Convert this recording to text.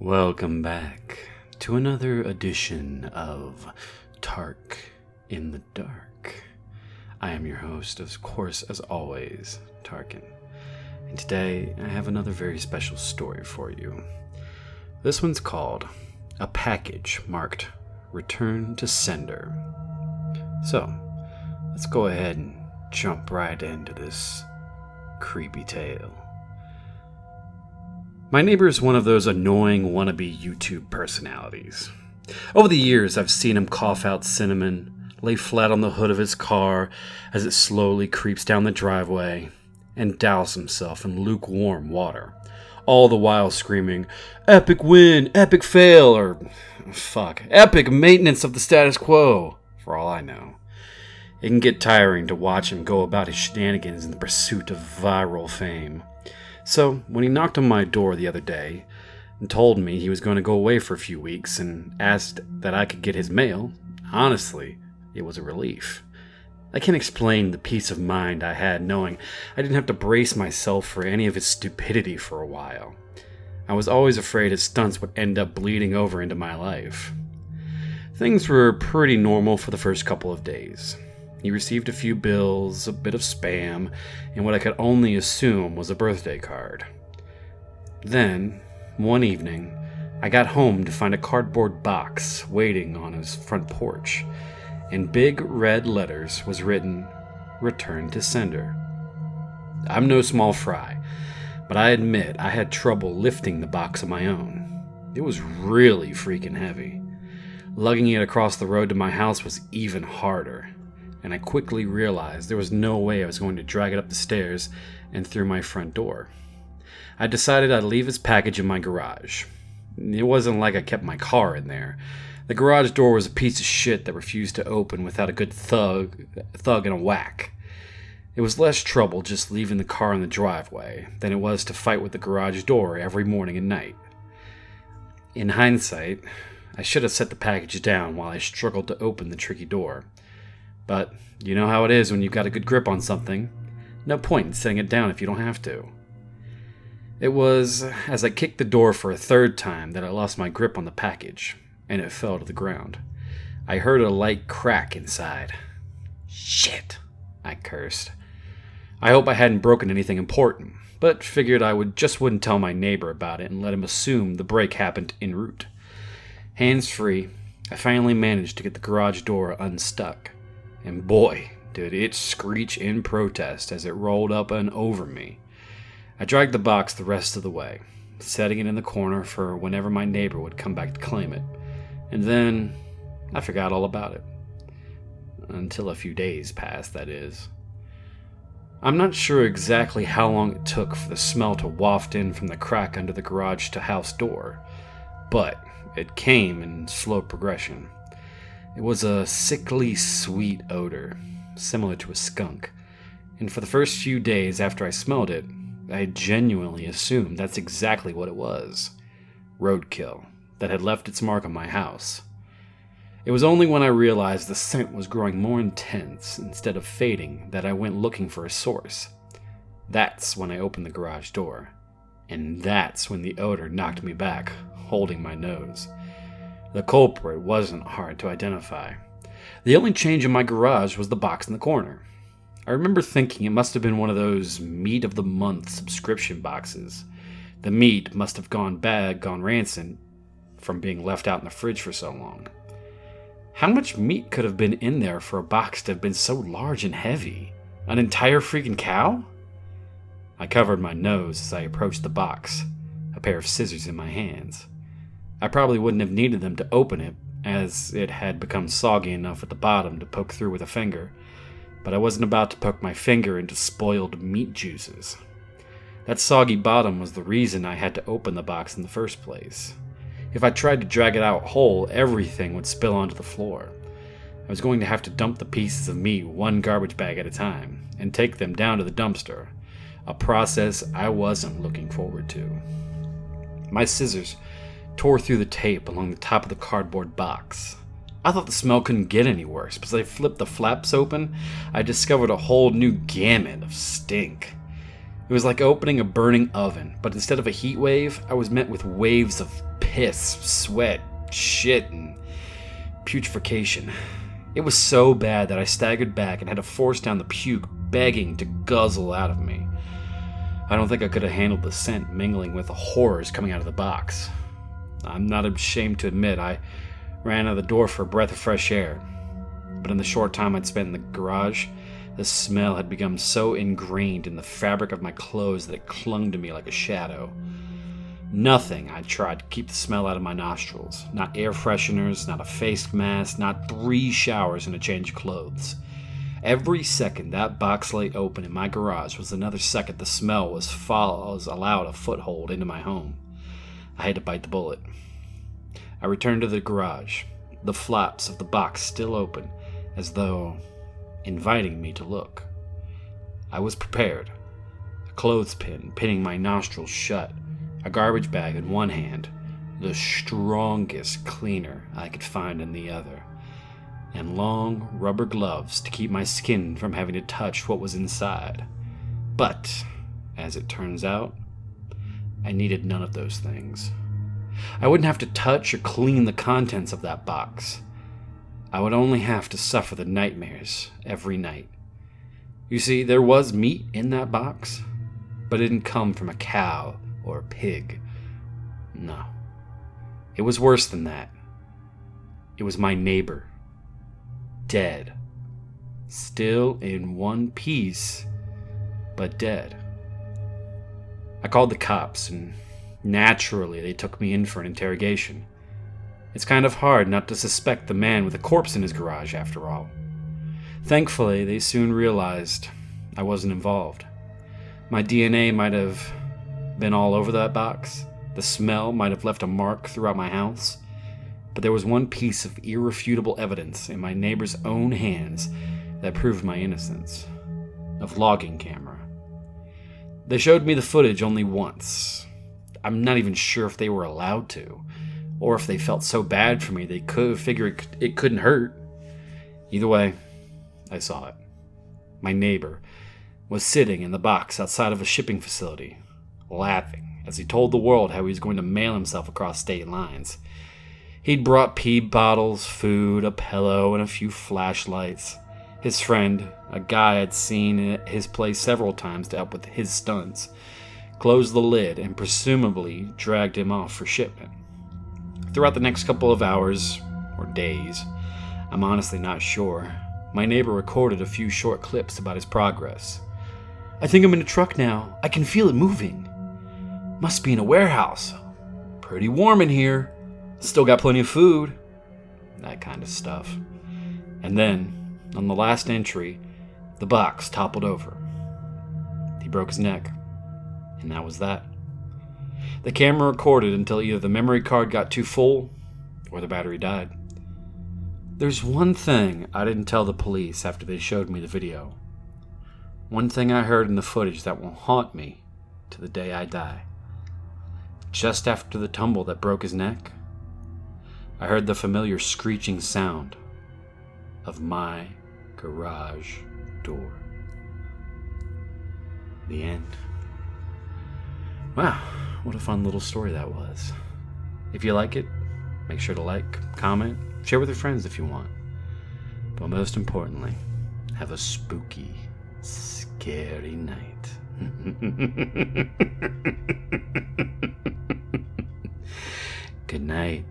Welcome back to another edition of Tark in the Dark. I am your host, of course, as always, Tarkin. And today I have another very special story for you. This one's called A Package Marked Return to Sender. So, let's go ahead and jump right into this creepy tale. My neighbor is one of those annoying wannabe YouTube personalities. Over the years, I've seen him cough out cinnamon, lay flat on the hood of his car as it slowly creeps down the driveway, and douse himself in lukewarm water, all the while screaming, Epic win, epic fail, or fuck, epic maintenance of the status quo, for all I know. It can get tiring to watch him go about his shenanigans in the pursuit of viral fame. So, when he knocked on my door the other day and told me he was going to go away for a few weeks and asked that I could get his mail, honestly, it was a relief. I can't explain the peace of mind I had knowing I didn't have to brace myself for any of his stupidity for a while. I was always afraid his stunts would end up bleeding over into my life. Things were pretty normal for the first couple of days. He received a few bills, a bit of spam, and what I could only assume was a birthday card. Then, one evening, I got home to find a cardboard box waiting on his front porch. In big red letters was written, Return to Sender. I'm no small fry, but I admit I had trouble lifting the box on my own. It was really freaking heavy. Lugging it across the road to my house was even harder and I quickly realized there was no way I was going to drag it up the stairs and through my front door. I decided I'd leave his package in my garage. It wasn't like I kept my car in there. The garage door was a piece of shit that refused to open without a good thug, thug and a whack. It was less trouble just leaving the car in the driveway than it was to fight with the garage door every morning and night. In hindsight, I should have set the package down while I struggled to open the tricky door. But you know how it is when you've got a good grip on something. No point in setting it down if you don't have to. It was as I kicked the door for a third time that I lost my grip on the package, and it fell to the ground. I heard a light crack inside. Shit, I cursed. I hope I hadn't broken anything important, but figured I would just wouldn't tell my neighbor about it and let him assume the break happened en route. Hands free, I finally managed to get the garage door unstuck and boy, did it screech in protest as it rolled up and over me. I dragged the box the rest of the way, setting it in the corner for whenever my neighbor would come back to claim it, and then I forgot all about it. Until a few days passed, that is. I'm not sure exactly how long it took for the smell to waft in from the crack under the garage to house door, but it came in slow progression. It was a sickly sweet odor, similar to a skunk, and for the first few days after I smelled it, I genuinely assumed that's exactly what it was roadkill that had left its mark on my house. It was only when I realized the scent was growing more intense instead of fading that I went looking for a source. That's when I opened the garage door, and that's when the odor knocked me back, holding my nose. The culprit wasn't hard to identify. The only change in my garage was the box in the corner. I remember thinking it must have been one of those meat of the month subscription boxes. The meat must have gone bad, gone rancid from being left out in the fridge for so long. How much meat could have been in there for a box to have been so large and heavy? An entire freaking cow? I covered my nose as I approached the box, a pair of scissors in my hands. I probably wouldn't have needed them to open it, as it had become soggy enough at the bottom to poke through with a finger, but I wasn't about to poke my finger into spoiled meat juices. That soggy bottom was the reason I had to open the box in the first place. If I tried to drag it out whole, everything would spill onto the floor. I was going to have to dump the pieces of meat one garbage bag at a time and take them down to the dumpster, a process I wasn't looking forward to. My scissors tore through the tape along the top of the cardboard box. I thought the smell couldn't get any worse, but as I flipped the flaps open, I discovered a whole new gamut of stink. It was like opening a burning oven, but instead of a heat wave, I was met with waves of piss, sweat, shit, and putrefaction. It was so bad that I staggered back and had to force down the puke, begging to guzzle out of me. I don't think I could have handled the scent mingling with the horrors coming out of the box. I'm not ashamed to admit I ran out of the door for a breath of fresh air. But in the short time I'd spent in the garage, the smell had become so ingrained in the fabric of my clothes that it clung to me like a shadow. Nothing I tried to keep the smell out of my nostrils. Not air fresheners, not a face mask, not three showers and a change of clothes. Every second that box lay open in my garage was another second the smell was, allowed a foothold into my home. I had to bite the bullet. I returned to the garage, the flaps of the box still open, as though inviting me to look. I was prepared. A clothespin pinning my nostrils shut, a garbage bag in one hand, the strongest cleaner I could find in the other, and long rubber gloves to keep my skin from having to touch what was inside. But, as it turns out, I needed none of those things. I wouldn't have to touch or clean the contents of that box. I would only have to suffer the nightmares every night. You see, there was meat in that box, but it didn't come from a cow or a pig. No. It was worse than that. It was my neighbor. Dead. Still in one piece, but dead. I called the cops, and naturally they took me in for an interrogation. It's kind of hard not to suspect the man with a corpse in his garage, after all. Thankfully, they soon realized I wasn't involved. My DNA might have been all over that box, the smell might have left a mark throughout my house, but there was one piece of irrefutable evidence in my neighbor's own hands that proved my innocence a vlogging camera. They showed me the footage only once. I'm not even sure if they were allowed to, or if they felt so bad for me they could figure it, it couldn't hurt. Either way, I saw it. My neighbor was sitting in the box outside of a shipping facility, laughing as he told the world how he was going to mail himself across state lines. He'd brought pee bottles, food, a pillow, and a few flashlights. His friend, a guy I'd seen at his place several times to help with his stunts, closed the lid and presumably dragged him off for shipment. Throughout the next couple of hours, or days, I'm honestly not sure, my neighbor recorded a few short clips about his progress. I think I'm in a truck now. I can feel it moving. Must be in a warehouse. Pretty warm in here. Still got plenty of food. That kind of stuff. And then, on the last entry, the box toppled over. He broke his neck. And that was that. The camera recorded until either the memory card got too full or the battery died. There's one thing I didn't tell the police after they showed me the video. One thing I heard in the footage that will haunt me to the day I die. Just after the tumble that broke his neck, I heard the familiar screeching sound of my garage door. The end. Wow, what a fun little story that was. If you like it, make sure to like, comment, share with your friends if you want. But most importantly, have a spooky, scary night. Good night.